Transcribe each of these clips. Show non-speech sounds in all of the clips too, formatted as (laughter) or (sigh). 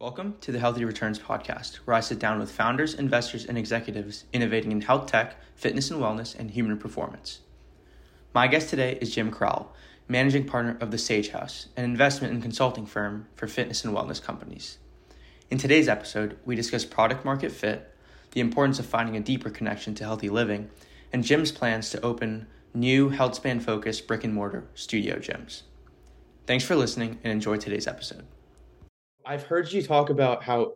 Welcome to the Healthy Returns podcast, where I sit down with founders, investors, and executives innovating in health tech, fitness and wellness, and human performance. My guest today is Jim Crowell, managing partner of the Sage House, an investment and consulting firm for fitness and wellness companies. In today's episode, we discuss product market fit, the importance of finding a deeper connection to healthy living, and Jim's plans to open new health span focused brick and mortar studio gyms. Thanks for listening and enjoy today's episode. I've heard you talk about how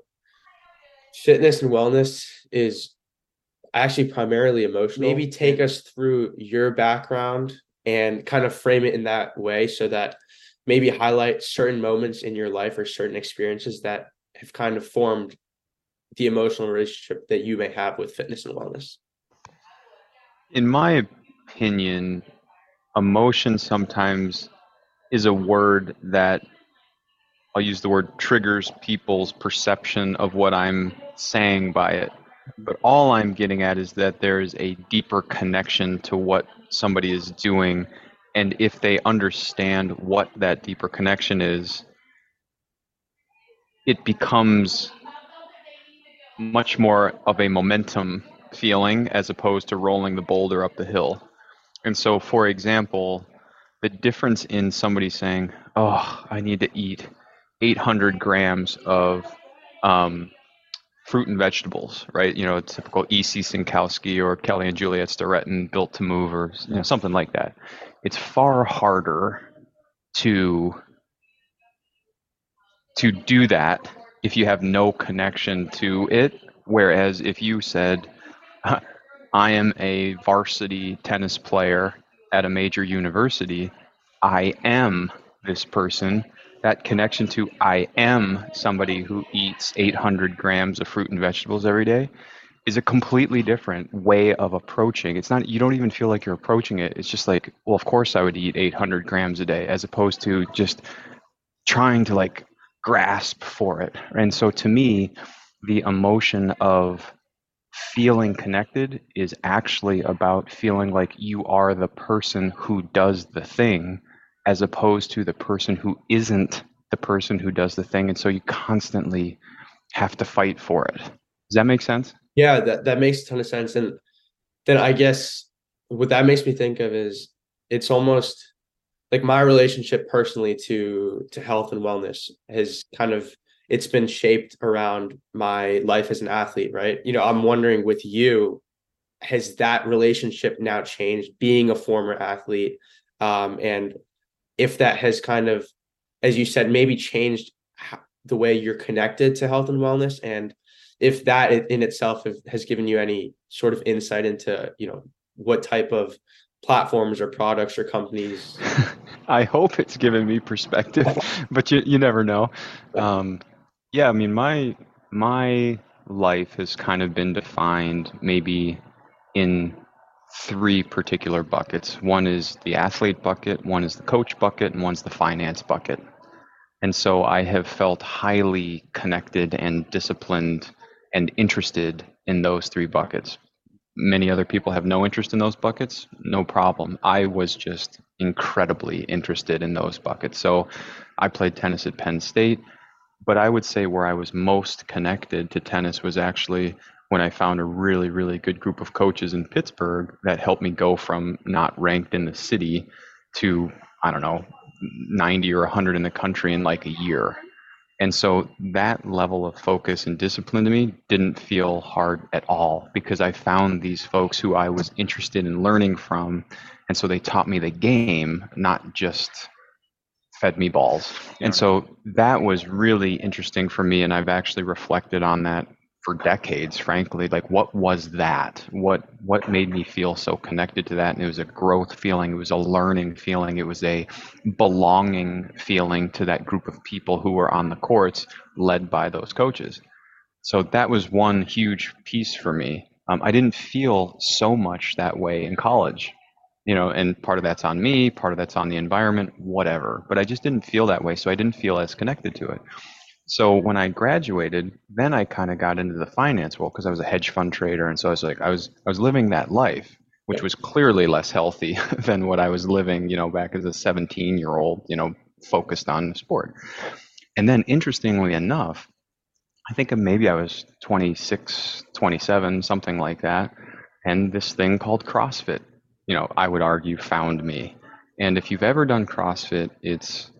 fitness and wellness is actually primarily emotional. Maybe take us through your background and kind of frame it in that way so that maybe highlight certain moments in your life or certain experiences that have kind of formed the emotional relationship that you may have with fitness and wellness. In my opinion, emotion sometimes is a word that I'll use the word triggers people's perception of what I'm saying by it. But all I'm getting at is that there is a deeper connection to what somebody is doing. And if they understand what that deeper connection is, it becomes much more of a momentum feeling as opposed to rolling the boulder up the hill. And so, for example, the difference in somebody saying, Oh, I need to eat 800 grams of um, fruit and vegetables, right? You know, a typical E.C. Synkowski or Kelly and Juliet Starrett in, Built to Move, or you know, something like that. It's far harder to to do that if you have no connection to it. Whereas if you said, I am a varsity tennis player at a major university, I am this person that connection to I am somebody who eats 800 grams of fruit and vegetables every day is a completely different way of approaching. It's not, you don't even feel like you're approaching it. It's just like, well, of course I would eat 800 grams a day as opposed to just trying to like grasp for it. And so to me, the emotion of feeling connected is actually about feeling like you are the person who does the thing as opposed to the person who isn't the person who does the thing. And so you constantly have to fight for it. Does that make sense? Yeah that, that makes a ton of sense. And then i guess what that makes me think of is it's almost like my relationship personally to to health and wellness has kind of it's been shaped around my life as an athlete right? You know i'm wondering with you has that relationship now changed being a former athlete um, and if that has kind of, as you said, maybe changed the way you're connected to health and wellness, and if that in itself has given you any sort of insight into, you know, what type of platforms or products or companies. (laughs) I hope it's given me perspective, (laughs) but you you never know. Um, yeah, I mean my my life has kind of been defined maybe in three particular buckets. One is the athlete bucket, one is the coach bucket, and one's the finance bucket. And so I have felt highly connected and disciplined and interested in those three buckets. Many other people have no interest in those buckets, no problem. I was just incredibly interested in those buckets. So I played tennis at Penn State, but I would say where I was most connected to tennis was actually when I found a really, really good group of coaches in Pittsburgh that helped me go from not ranked in the city to, I don't know, 90 or 100 in the country in like a year. And so that level of focus and discipline to me didn't feel hard at all because I found these folks who I was interested in learning from. And so they taught me the game, not just fed me balls. And so that was really interesting for me. And I've actually reflected on that for decades frankly like what was that? What what made me feel so connected to that? And it was a growth feeling. It was a learning feeling. It was a belonging feeling to that group of people who were on the courts led by those coaches. So that was one huge piece for me. Um, i didn't feel so much that way in college you know and part of that's on me part of that's on the environment whatever. But i just didn't feel that way so i didn't feel as connected to it so when I graduated, then I kind of got into the finance world because I was a hedge fund trader, and so I was like, I was I was living that life, which was clearly less healthy (laughs) than what I was living, you know, back as a 17 year old, you know, focused on sport. And then interestingly enough, I think maybe I was 26, 27, something like that. And this thing called CrossFit, you know, I would argue found me. And if you've ever done CrossFit, it's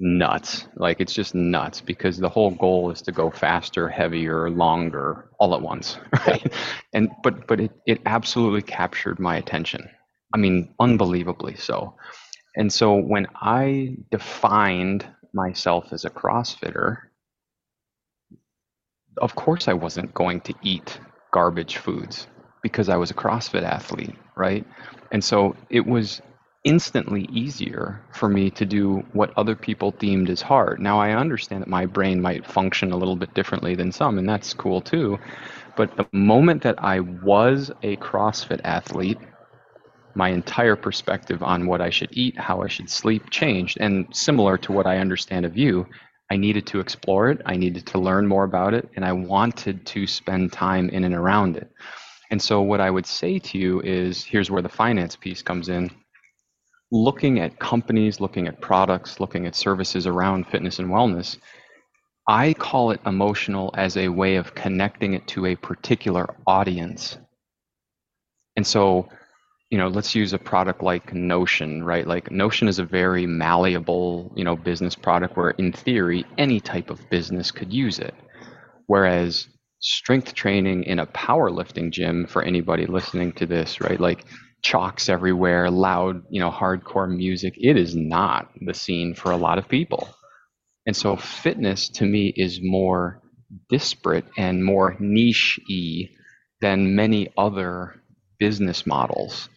nuts. Like it's just nuts because the whole goal is to go faster, heavier, longer all at once, (laughs) right? And but but it, it absolutely captured my attention. I mean, unbelievably so. And so when I defined myself as a CrossFitter, of course I wasn't going to eat garbage foods because I was a CrossFit athlete, right? And so it was instantly easier for me to do what other people deemed as hard. Now I understand that my brain might function a little bit differently than some, and that's cool too. But the moment that I was a CrossFit athlete, my entire perspective on what I should eat, how I should sleep changed. And similar to what I understand of you, I needed to explore it, I needed to learn more about it, and I wanted to spend time in and around it. And so, what I would say to you is here's where the finance piece comes in. Looking at companies, looking at products, looking at services around fitness and wellness, I call it emotional as a way of connecting it to a particular audience. And so, you know, let's use a product like Notion, right? Like Notion is a very malleable, you know, business product where in theory any type of business could use it. Whereas strength training in a powerlifting gym for anybody listening to this, right? Like chalks everywhere, loud, you know, hardcore music, it is not the scene for a lot of people. And so fitness to me is more disparate and more niche-y than many other business models.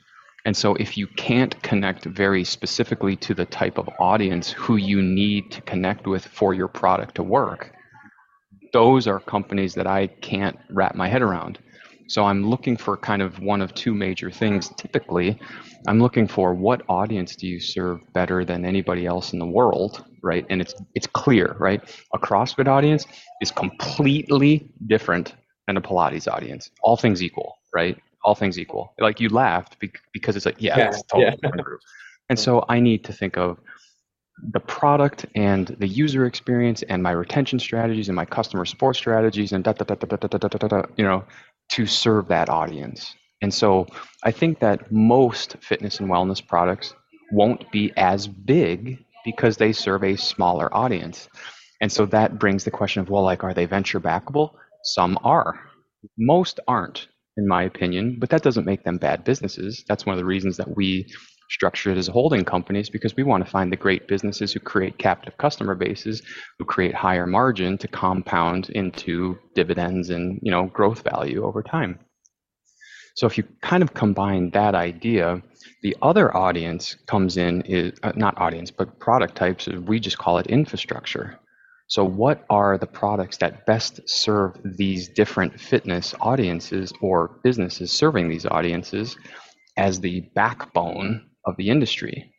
And so, if you can't connect very specifically to the type of audience who you need to connect with for your product to work, those are companies that I can't wrap my head around. So, I'm looking for kind of one of two major things. Typically, I'm looking for what audience do you serve better than anybody else in the world, right? And it's it's clear, right? A CrossFit audience is completely different than a Pilates audience. All things equal, right? all things equal. Like you laughed because it's like, yeah, yeah it's totally yeah. different group. And so I need to think of the product and the user experience and my retention strategies and my customer support strategies and da da da da da da da da, da you know, to serve that audience. And so I think that most fitness and wellness products won't be as big because they serve a smaller audience. And so that brings the question of, well, like, are they venture backable? Some are. Most aren't in my opinion, but that doesn't make them bad businesses. That's one of the reasons that we structure it as holding companies because we want to find the great businesses who create captive customer bases, who create higher margin to compound into dividends and you know growth value over time. So if you kind of combine that idea, the other audience comes in is uh, not audience, but product types. We just call it infrastructure. So, what are the products that best serve these different fitness audiences or businesses serving these audiences as the backbone of the industry?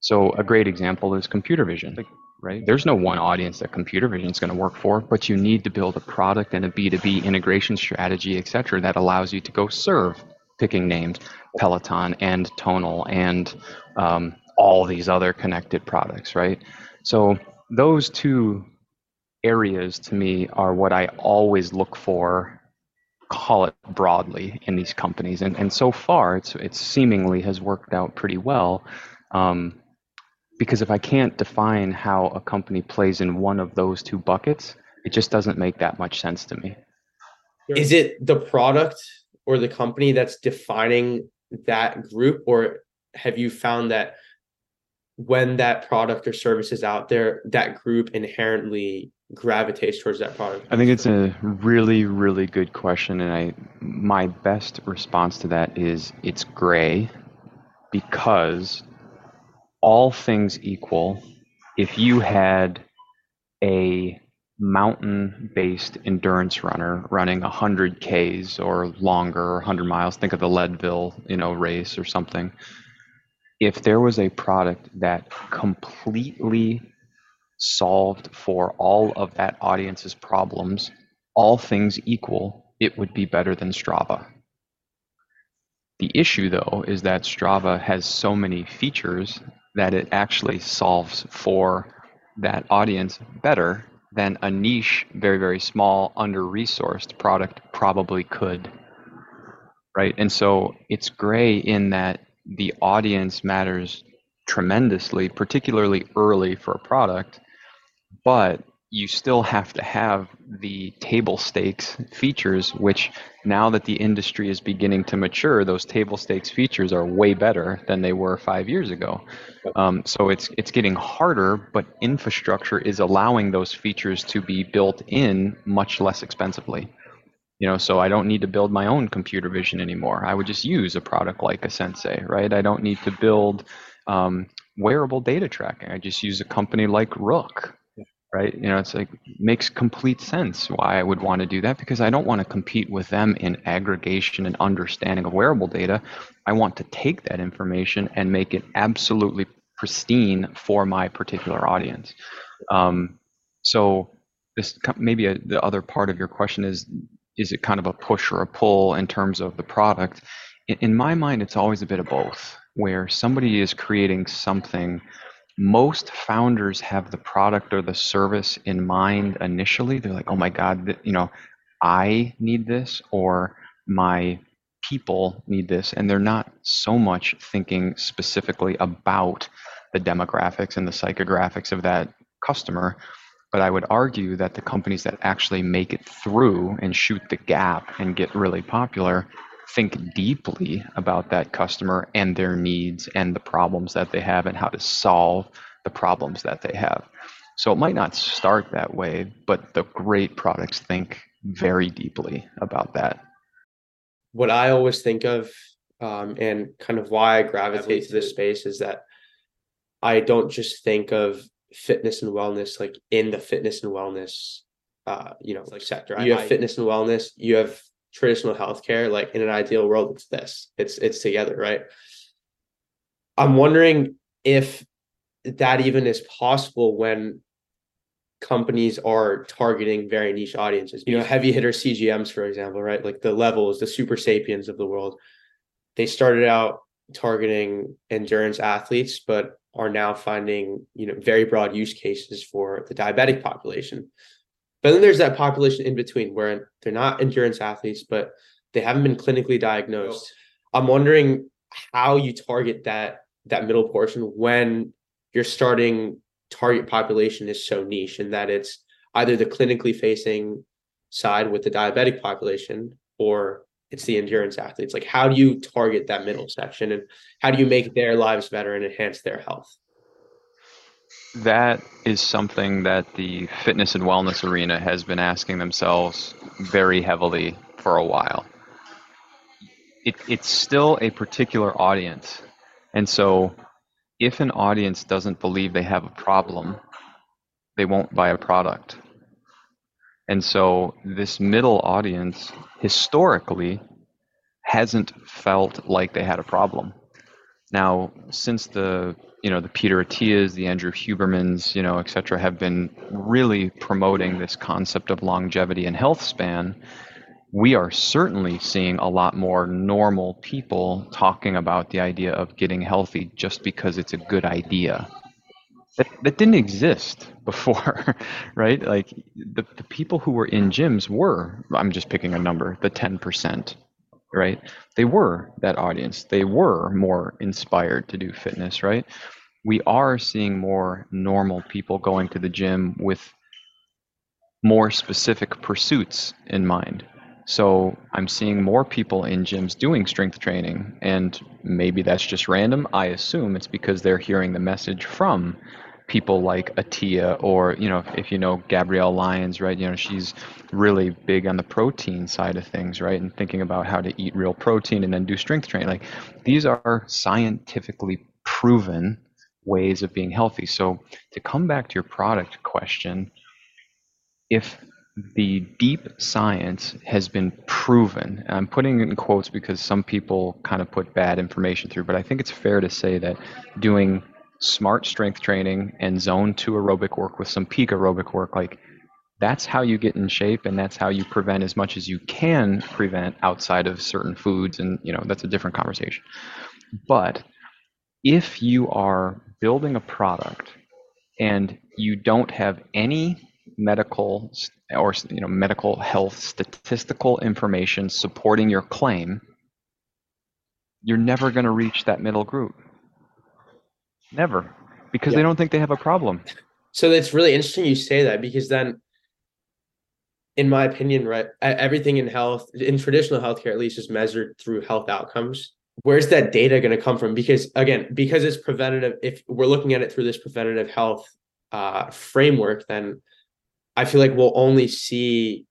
So, a great example is computer vision, right? There's no one audience that computer vision is going to work for, but you need to build a product and a B2B integration strategy, et cetera, that allows you to go serve picking names Peloton and Tonal and um, all these other connected products, right? So, those two areas to me are what I always look for, call it broadly, in these companies. And, and so far, it's, it seemingly has worked out pretty well. Um, because if I can't define how a company plays in one of those two buckets, it just doesn't make that much sense to me. Is it the product or the company that's defining that group, or have you found that when that product or service is out there, that group inherently gravitates towards that product? I think it's a really, really good question, and I my best response to that is it's gray because all things equal, if you had a mountain-based endurance runner running 100 Ks or longer, or 100 miles, think of the Leadville, you know, race or something. If there was a product that completely solved for all of that audience's problems, all things equal, it would be better than Strava. The issue, though, is that Strava has so many features that it actually solves for that audience better than a niche, very, very small, under resourced product probably could. Right. And so it's gray in that the audience matters tremendously, particularly early for a product, but you still have to have the table stakes features, which now that the industry is beginning to mature, those table stakes features are way better than they were five years ago. Um, so it's it's getting harder, but infrastructure is allowing those features to be built in much less expensively. You know, so I don't need to build my own computer vision anymore. I would just use a product like a Sency, right? I don't need to build um, wearable data tracking. I just use a company like Rook, right? You know, it's like makes complete sense why I would want to do that because I don't want to compete with them in aggregation and understanding of wearable data. I want to take that information and make it absolutely pristine for my particular audience. Um, so this maybe a, the other part of your question is is it kind of a push or a pull in terms of the product? In, in my mind, it's always a bit of both. Where somebody is creating something most founders have the product or the service in mind initially. They're like, oh my God, you know, I need this or my people need this. And they're not so much thinking specifically about the demographics and the psychographics of that customer. But I would argue that the companies that actually make it through and shoot the gap and get really popular think deeply about that customer and their needs and the problems that they have and how to solve the problems that they have. So it might not start that way, but the great products think very deeply about that. What I always think of, um, and kind of why I gravitate to this space, is that I don't just think of fitness and wellness like in the fitness and wellness, uh, you know, like sector. You have I, fitness and wellness. You have traditional healthcare, like in an ideal world, it's this. It's it's together, right? I'm wondering if that even is possible when companies are targeting very niche audiences. You know, heavy hitter CGMs, for example, right? Like the levels, the Supersapiens of the world. They started out targeting endurance athletes, but are now finding, you know, very broad use cases for the diabetic population. But then there's that population in between where they're not endurance athletes, but they haven't been clinically diagnosed. I'm wondering how you target that that middle portion when your starting target population is so niche and that it's either the clinically facing side with the diabetic population or it's the endurance athletes. Like how do you target that middle section and how do you make their lives better and enhance their health? That is something that the fitness and wellness arena has been asking themselves very heavily for a while. It, it's still a particular audience. And so, if an audience doesn't believe they have a problem, they won't buy a product. And so, this middle audience historically hasn't felt like they had a problem. Now, since the you know the Peter Attias, the Andrew Hubermans, you know, et cetera, have been really promoting this concept of longevity and health span. We are certainly seeing a lot more normal people talking about the idea of getting healthy just because it's a good idea. That, that didn't exist (laughs) before, right? Like the, the people who were in gyms were, I'm just picking a number, the 10%, right? They were that audience. They were more inspired to do fitness, right? We are seeing more normal people going to the gym with more specific pursuits in mind. So I'm seeing more people in gyms doing strength training, and maybe that's just random. I assume it's because they're hearing the message from people like Attia or you know if you know Gabrielle Lyons, right? You know she's really big on the protein side of things, right? And thinking about how to eat real protein and then do strength training. Like these are scientifically proven ways of being healthy. So to come back to your product question, if the deep science has been proven. I'm putting it in quotes because some people kind of put bad information through, but I think it's fair to say that doing smart strength training and zone two aerobic work with some peak aerobic work, like that's how you get in shape and that's how you prevent as much as you can prevent outside of certain foods. And, you know, that's a different conversation. But if you are building a product and you don't have any medical or you know medical health statistical information supporting your claim, you're never going to reach that middle group. Never, because yeah. they don't think they have a problem. So it's really interesting you say that because then, in my opinion, right, everything in health, in traditional healthcare at least, is measured through health outcomes. Where's that data going to come from? Because again, because it's preventative. If we're looking at it through this preventative health uh, framework, then I feel like we'll only see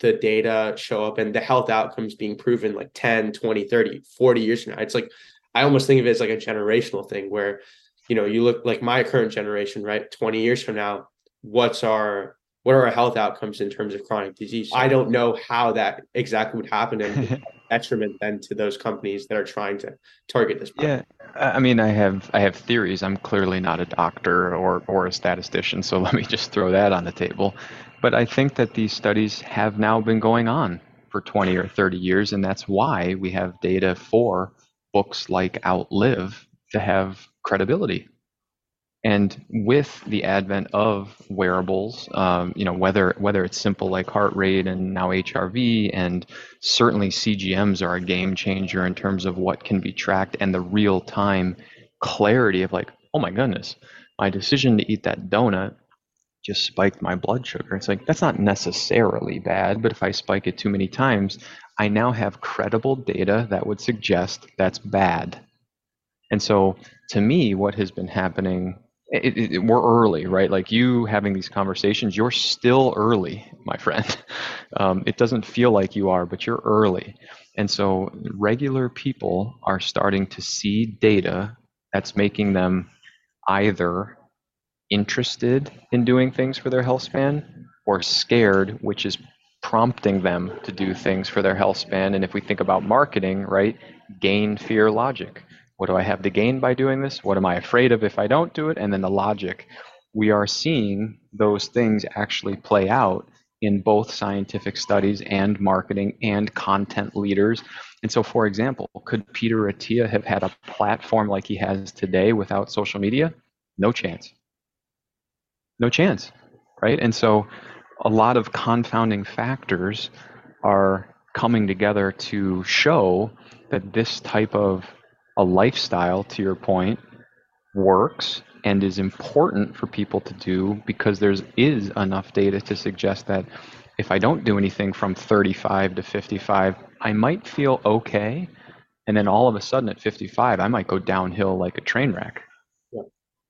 the data show up and the health outcomes being proven like 10, 20, 30, 40 years from now. It's like, I almost think of it as like a generational thing where, you know, you look like my current generation, right? 20 years from now, what's our, what are our health outcomes in terms of chronic disease? I don't know how that exactly would happen and detriment then to those companies that are trying to target this. Yeah, I mean, I have I have theories. I'm clearly not a doctor or or a statistician, so (laughs) let me just throw that on the table. But I think that these studies have now been going on for 20 or 30 years, and that's why we have data for books like Outlive to have credibility. And with the advent of wearables, um, you know, whether whether it's simple like heart rate and now HRV, and certainly CGMs are a game changer in terms of what can be tracked and the real time clarity of like, oh my goodness, my decision to eat that donut just spiked my blood sugar. It's like, that's not necessarily bad, but if I spike it too many times, I now have credible data that would suggest that's bad. And so, to me, what has been happening, it, it, we're early, right? Like you having these conversations, you're still early, my friend. (laughs) Um, it doesn't feel like you are, but you're early. And so, regular people are starting to see data that's making them either interested in doing things for their health span or scared, which is prompting them to do things for their health span. And if we think about marketing, right, gain, fear, logic. What do I have to gain by doing this? What am I afraid of if I don't do it? And then the logic. We are seeing those things actually play out in both scientific studies and marketing and content leaders. And so, for example, could Peter Attia have had a platform like he has today without social media? No chance no chance, right? And so a lot of confounding factors are coming together to show that this type of a lifestyle, to your point, works and is important for people to do because there is enough data to suggest that if I don't do anything from 35 to 55, I might feel okay. And then all of a sudden at 55, I might go downhill like a train wreck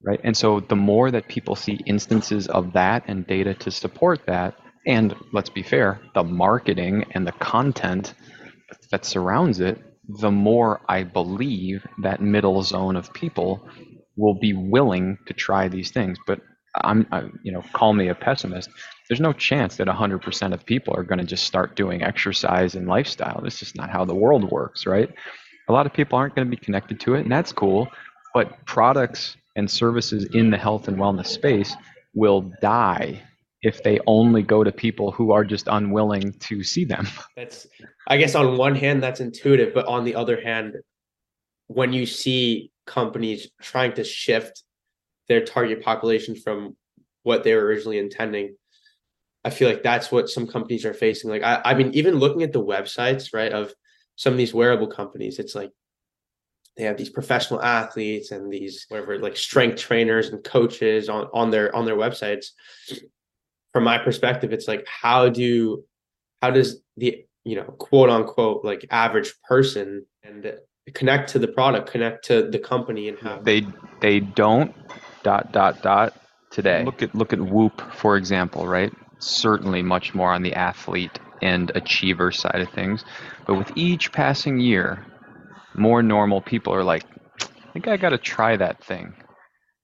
right? And so the more that people see instances of that and data to support that, and let's be fair, the marketing and the content that surrounds it, the more I believe that middle zone of people will be willing to try these things. But I'm, I, you know, call me a pessimist. There's no chance that 100% of people are going to just start doing exercise and lifestyle. It's just not how the world works, right? A lot of people aren't going to be connected to it, and that's cool. But products and services in the health and wellness space will die if they only go to people who are just unwilling to see them. That's I guess on one hand that's intuitive, but on the other hand when you see companies trying to shift their target population from what they were originally intending, I feel like that's what some companies are facing. Like I, I mean, even looking at the websites, right, of some of these wearable companies, it's like they have these professional athletes and these whatever like strength trainers and coaches on on their on their websites from my perspective it's like how do how does the you know quote unquote like average person and connect to the product connect to the company and how they they don't dot dot dot today. Look at look at whoop for example right? Certainly much more on the athlete and achiever side of things. But with each passing year more normal people are like, I think I got to try that thing,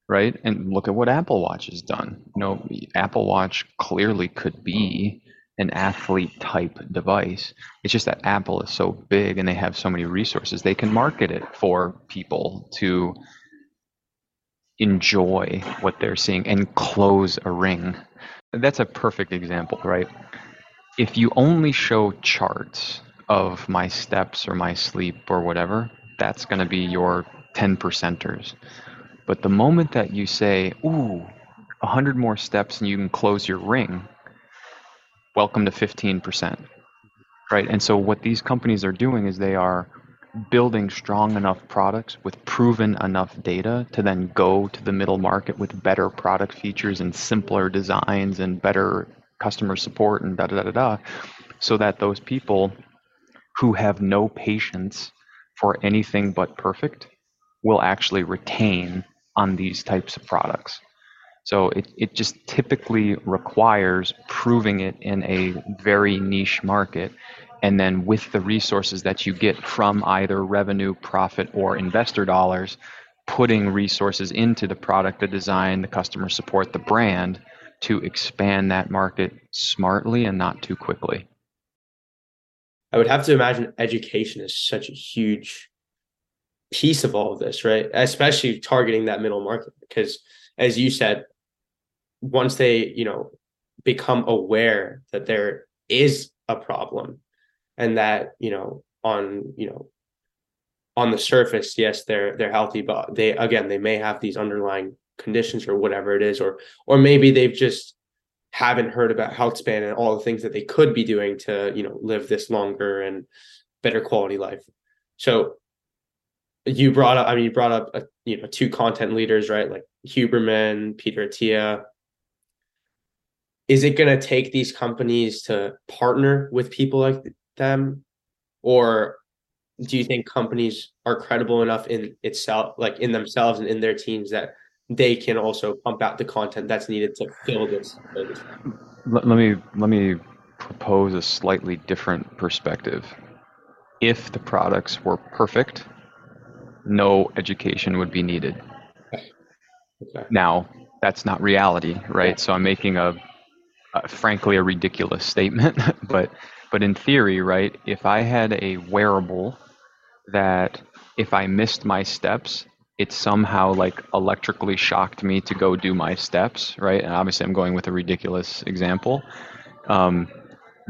right? And look at what Apple Watch has done. You know, Apple Watch clearly could be an athlete type device. It's just that Apple is so big and they have so many resources. They can market it for people to enjoy what they're seeing and close a ring. That's a perfect example, right? If you only show charts of my steps or my sleep or whatever, that's going to be your 10 percenters. But the moment that you say, ooh, 100 more steps and you can close your ring, welcome to 15%. Right? And so what these companies are doing is they are building strong enough products with proven enough data to then go to the middle market with better product features and simpler designs and better customer support and da da da da, so that those people who have no patience for anything but perfect will actually retain on these types of products. So it, it just typically requires proving it in a very niche market and then with the resources that you get from either revenue, profit, or investor dollars, putting resources into the product, the design, the customer support, the brand to expand that market smartly and not too quickly. I would have to imagine education is such a huge piece of all of this, right? Especially targeting that middle market because as you said, once they, you know, become aware that there is a problem and that you know on you know on the surface yes they're they're healthy but they again they may have these underlying conditions or whatever it is or or maybe they've just haven't heard about health span and all the things that they could be doing to you know live this longer and better quality life so you brought up i mean you brought up a, you know two content leaders right? Like huberman peter attia. Is it going to take these companies to partner with people like them? Or do you think companies are credible enough in itself like in themselves and in their teams that they can also pump out the content that's needed to fill this, let, let me let me propose a slightly different perspective. If the products were perfect no education would be needed okay. now that's not reality right yeah. so i'm making a, a frankly a ridiculous statement (laughs) but but in theory, right, if I had a wearable that if I missed my steps, it somehow like electrically shocked me to go do my steps, right? And obviously, I'm going with a ridiculous example. Um,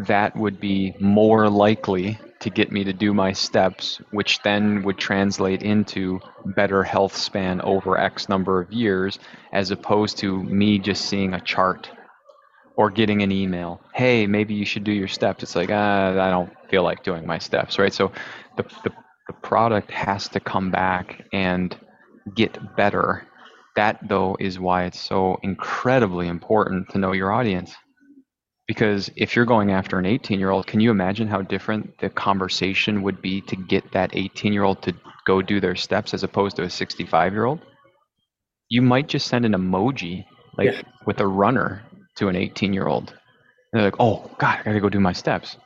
that would be more likely to get me to do my steps, which then would translate into better health span over X number of years, as opposed to me just seeing a chart or getting an email. Hey maybe you should do your steps. It's like uh, i don't feel like doing my steps right? So the, the, the product has to come back and get better. That though is why it's so incredibly important to know your audience because if you're going after an 18 year old can you imagine how different the conversation would be to get that 18 year old to go do their steps as opposed to a 65 year old you might just send an emoji like yeah. with a runner to an 18 year old. They're like, oh, God, I got to go do my steps.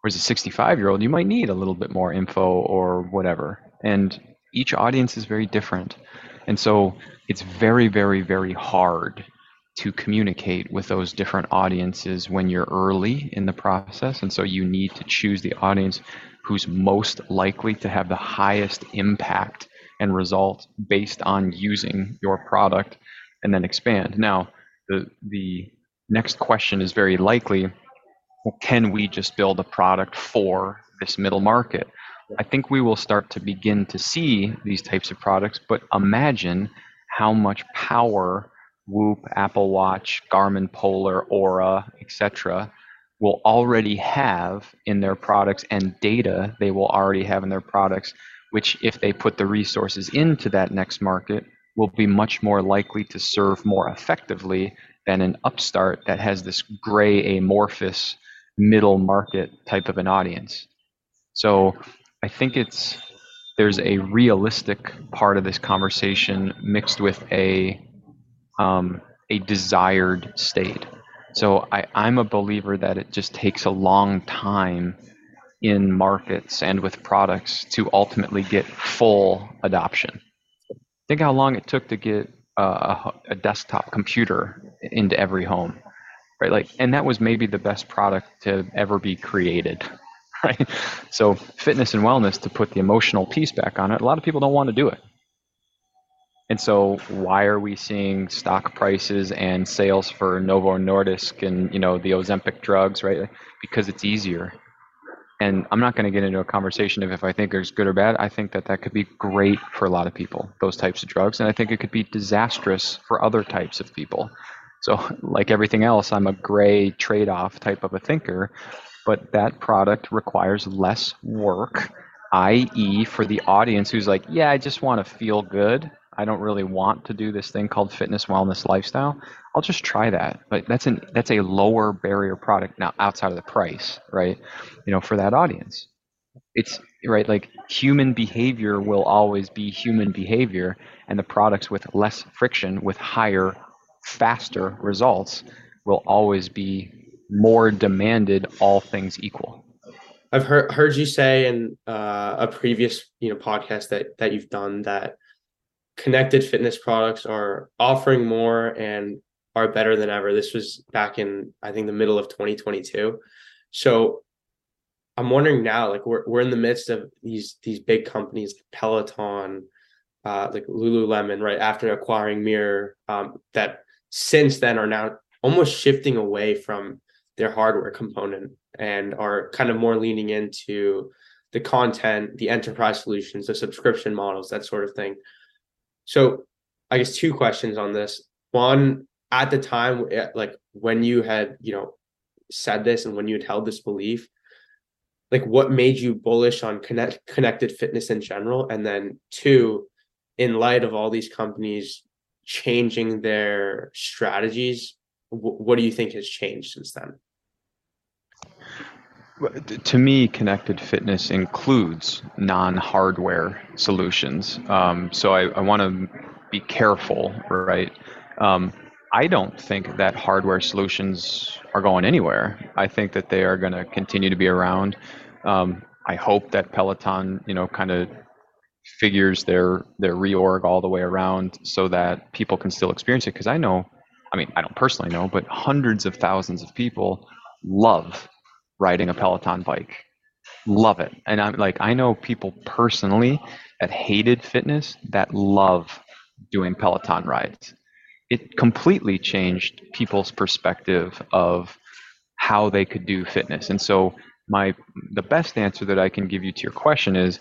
Whereas a 65 year old, you might need a little bit more info or whatever. And each audience is very different. And so it's very, very, very hard to communicate with those different audiences when you're early in the process. And so you need to choose the audience who's most likely to have the highest impact and result based on using your product and then expand. Now, the the next question is very likely well, can we just build a product for this middle market? I think we will start to begin to see these types of products, but imagine how much power Whoop, Apple Watch, Garmin Polar, Oura, etc. will already have in their products and data they will already have in their products, which if they put the resources into that next market, will be much more likely to serve more effectively than an upstart that has this gray amorphous middle market type of an audience. So I think it's there's a realistic part of this conversation mixed with a um, a desired state. So I, I'm a believer that it just takes a long time in markets and with products to ultimately get full adoption. Think how long it took to get a, a desktop computer into every home, right? Like, and that was maybe the best product to ever be created, (laughs) right? So, fitness and wellness to put the emotional piece back on it. A lot of people don't want to do it. And so, why are we seeing stock prices and sales for Novo Nordisk and you know the Ozempic drugs, right? Because it's easier. and I'm not going to get into a conversation of if I think it's good or bad. I think that that could be great for a lot of people, those types of drugs, and I think it could be disastrous for other types of people. So, like everything else, I'm a gray trade-off type of a thinker, but that product requires less work, i.e., for the audience who's like, yeah, I just want to feel good. I don't really want to do this thing called fitness, wellness, lifestyle. I'll just try that. But that's an that's a lower barrier product now outside of the price, right? You know, for that audience. It's right like human behavior will always be human behavior and the products with less friction with higher faster results will always be more demanded all things equal. I've heard heard you say in uh, a previous you know podcast that that you've done that connected fitness products are offering more and are better than ever. This was back in I think the middle of 2022. So I'm wondering now, like we're we're in the midst of these these big companies, Peloton, uh, like Lululemon, right after acquiring Mirror, um, that since then are now almost shifting away from their hardware component and are kind of more leaning into the content, the enterprise solutions, the subscription models, that sort of thing. So, I guess two questions on this. One, at the time eh, like when you had you know said this and when you had held this belief like what made you bullish on connect connected fitness in general and then two in light of all these companies changing their strategies w- what do you think has changed since then to me, connected fitness includes non-hardware solutions. Um, so I, I want to be careful, right? Um, I don't think that hardware solutions are going anywhere. I think that they are going to continue to be around. Um, I hope that Peloton, you know, kind of figures their their reorg all the way around so that people can still experience it. Because I know, I mean, I don't personally know, but hundreds of thousands of people love riding a Peloton bike, love it. And I'm like, I know people personally that hated fitness that love doing Peloton rides it completely changed people's perspective of how they could do fitness. And so my the best answer that I can give you to your question is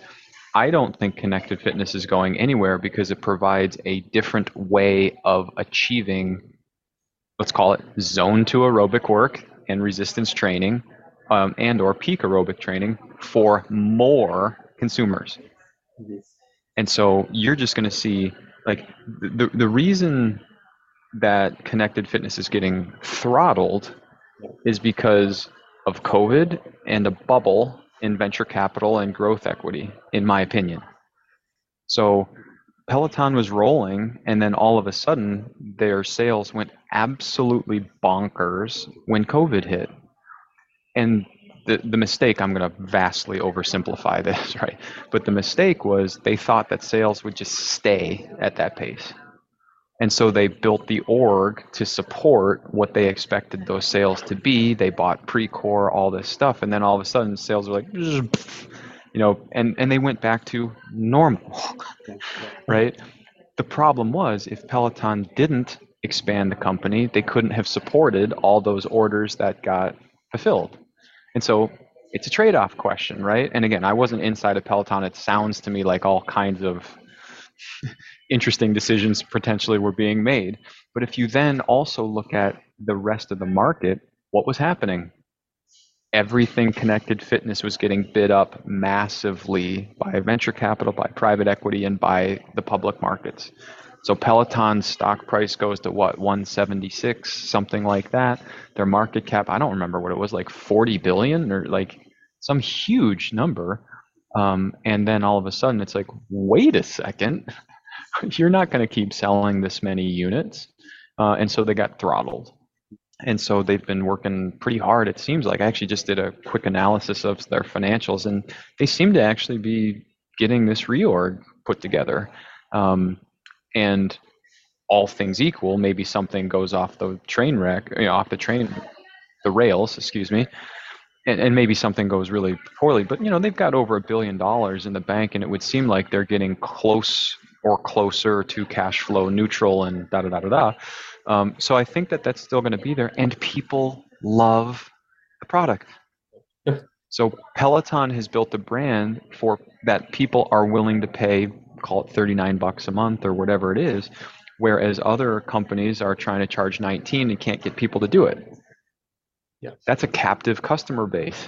I don't think connected fitness is going anywhere because it provides a different way of achieving let's call it zone two aerobic work and resistance training um, and or peak aerobic training for more consumers. And so you're just going to see like the the reason that connected fitness is getting throttled is because of COVID and a bubble in venture capital and growth equity, in my opinion. So Peloton was rolling, and then all of a sudden, their sales went absolutely bonkers when COVID hit. And the, the mistake, I'm going to vastly oversimplify this, (laughs) right? But the mistake was they thought that sales would just stay at that pace. And so they built the org to support what they expected those sales to be. They bought pre-core all this stuff, and then all of a sudden sales were like, (laughs) you know, and and they went back to normal, (laughs) right? The problem was if Peloton didn't expand the company, they couldn't have supported all those orders that got fulfilled. And so it's a trade-off question, right? And again, I wasn't inside of Peloton. It sounds to me like all kinds of (laughs) interesting decisions potentially were being made. But if you then also look at the rest of the market, what was happening? Everything connected fitness was getting bid up massively by venture capital, by private equity, and by the public markets. So Peloton's stock price goes to what, 176, something like that. Their market cap, I don't remember what it was, like 40 billion or like some huge number. Um, and then all of a sudden it's like, wait a second, (laughs) you're not going to keep selling this many units. Uh, and so they got throttled. And so they've been working pretty hard. It seems like I actually just did a quick analysis of their financials, and they seem to actually be getting this reorg put together. Um, and all things equal, maybe something goes off the train wreck, you know, off the train, the rails, excuse me, and, and maybe something goes really poorly. But you know, they've got over a billion dollars in the bank, and it would seem like they're getting close or closer to cash flow neutral and da da da da da. Um, so I think that that's still going to be there, and people love the product. So Peloton has built a brand for that people are willing to pay, call it 39 bucks a month or whatever it is, whereas other companies are trying to charge 19 and can't get people to do it. Yeah. That's a captive customer base.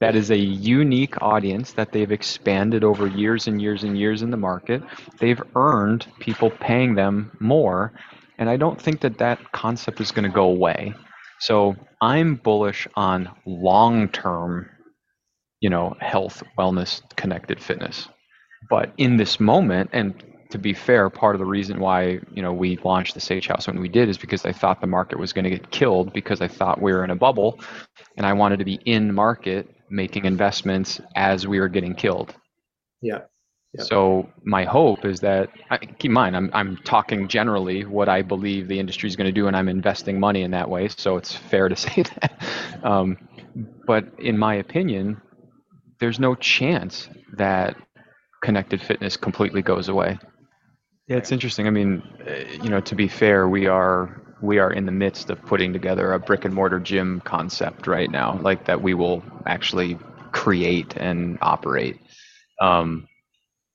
That is a unique audience that they've expanded over years and years and years in the market. They've earned people paying them more. And I don't think that that concept is going to go away. So I'm bullish on long term, you know, health, wellness, connected fitness. But in this moment, and to be fair, part of the reason why you know we launched the SageHouse when we did is because I thought the market was going to get killed because I thought we were in a bubble, and I wanted to be in market making investments as we were getting killed. Yeah. Yep. So my hope is that keep in mind I'm I'm talking generally what I believe the industry is going to do, and I'm investing money in that way. So it's fair to (laughs) say that. Um, but in my opinion, there's no chance that connected fitness completely goes away. Yeah, it's interesting. I mean, uh, you know, to be fair, we are we are in the midst of putting together a brick and mortar gym concept right now, like that we will actually create and operate. Um,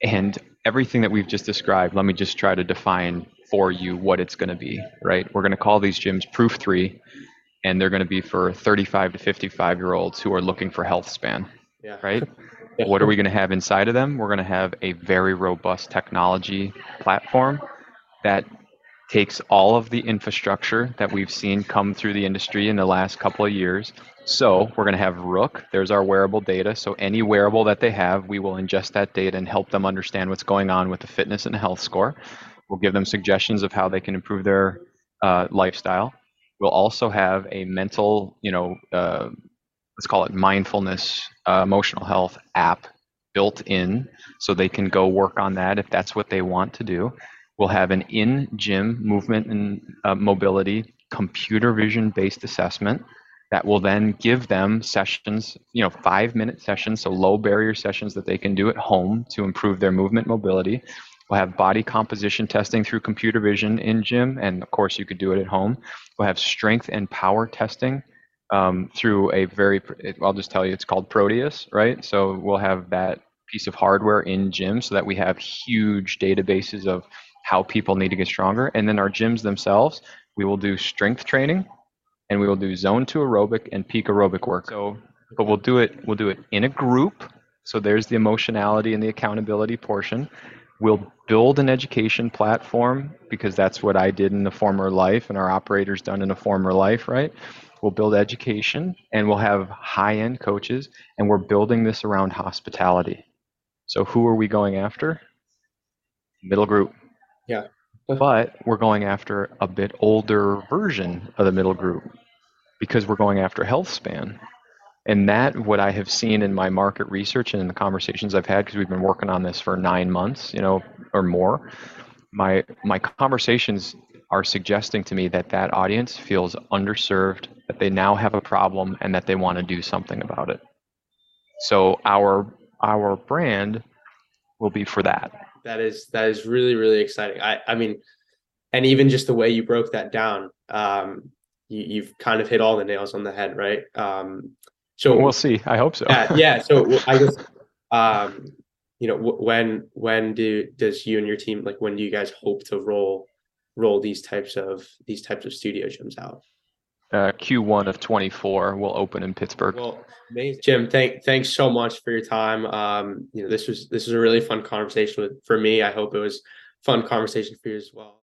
and everything that we've just described, let me just try to define for you what it's going to be, right? We're going to call these gyms Proof 3, and they're going to be for 35 to 55 year olds who are looking for health span, yeah. right? (laughs) What are we going to have inside of them? We're going to have a very robust technology platform that takes all of the infrastructure that we've seen come through the industry in the last couple of years. So we're going to have Rook. There's our wearable data. So any wearable that they have, we will ingest that data and help them understand what's going on with the fitness and health score. We'll give them suggestions of how they can improve their uh, lifestyle. We'll also have a mental, you know, uh, let's call it mindfulness, uh, emotional health app built in so they can go work on that if that's what they want to do. We'll have an in gym movement and uh, mobility computer vision based assessment that will then give them sessions, you know, five minute sessions, so low barrier sessions that they can do at home to improve their movement mobility. We'll have body composition testing through computer vision in gym, and of course, you could do it at home. We'll have strength and power testing um, through a very, I'll just tell you, it's called Proteus, right? So we'll have that piece of hardware in gym so that we have huge databases of how people need to get stronger. And then our gyms themselves, we will do strength training and we will do zone two aerobic and peak aerobic work. So, but we'll do it, we'll do it in a group. So there's the emotionality and the accountability portion. We'll build an education platform because that's what I did in the former life and our operators done in a former life, right? We'll build education and we'll have high end coaches and we're building this around hospitality. So who are we going after? Middle group. Yeah. but we're going after a bit older version of the middle group because we're going after health span. And that, what I have seen in my market research and in the conversations I've had, because we've been working on this for nine months, you know, or more, my my conversations are suggesting to me that that audience feels underserved, that they now have a problem, and that they want to do something about it. So our our brand will be for that that is that is really really exciting. I I mean, and even just the way you broke that down, um, you, you've kind of hit all the nails on the head, right? Um, so we'll see. I hope so. yeah, yeah. So (laughs) I guess, um, you know, when when do does you and your team like when do you guys hope to roll roll these types of these types of studio gyms out? uh, Q1 of 24 will open in Pittsburgh. Well, amazing. Jim, thank thanks so much for your time. Um, you know, this was this was a really fun conversation with for me. I hope it was fun conversation for you as well.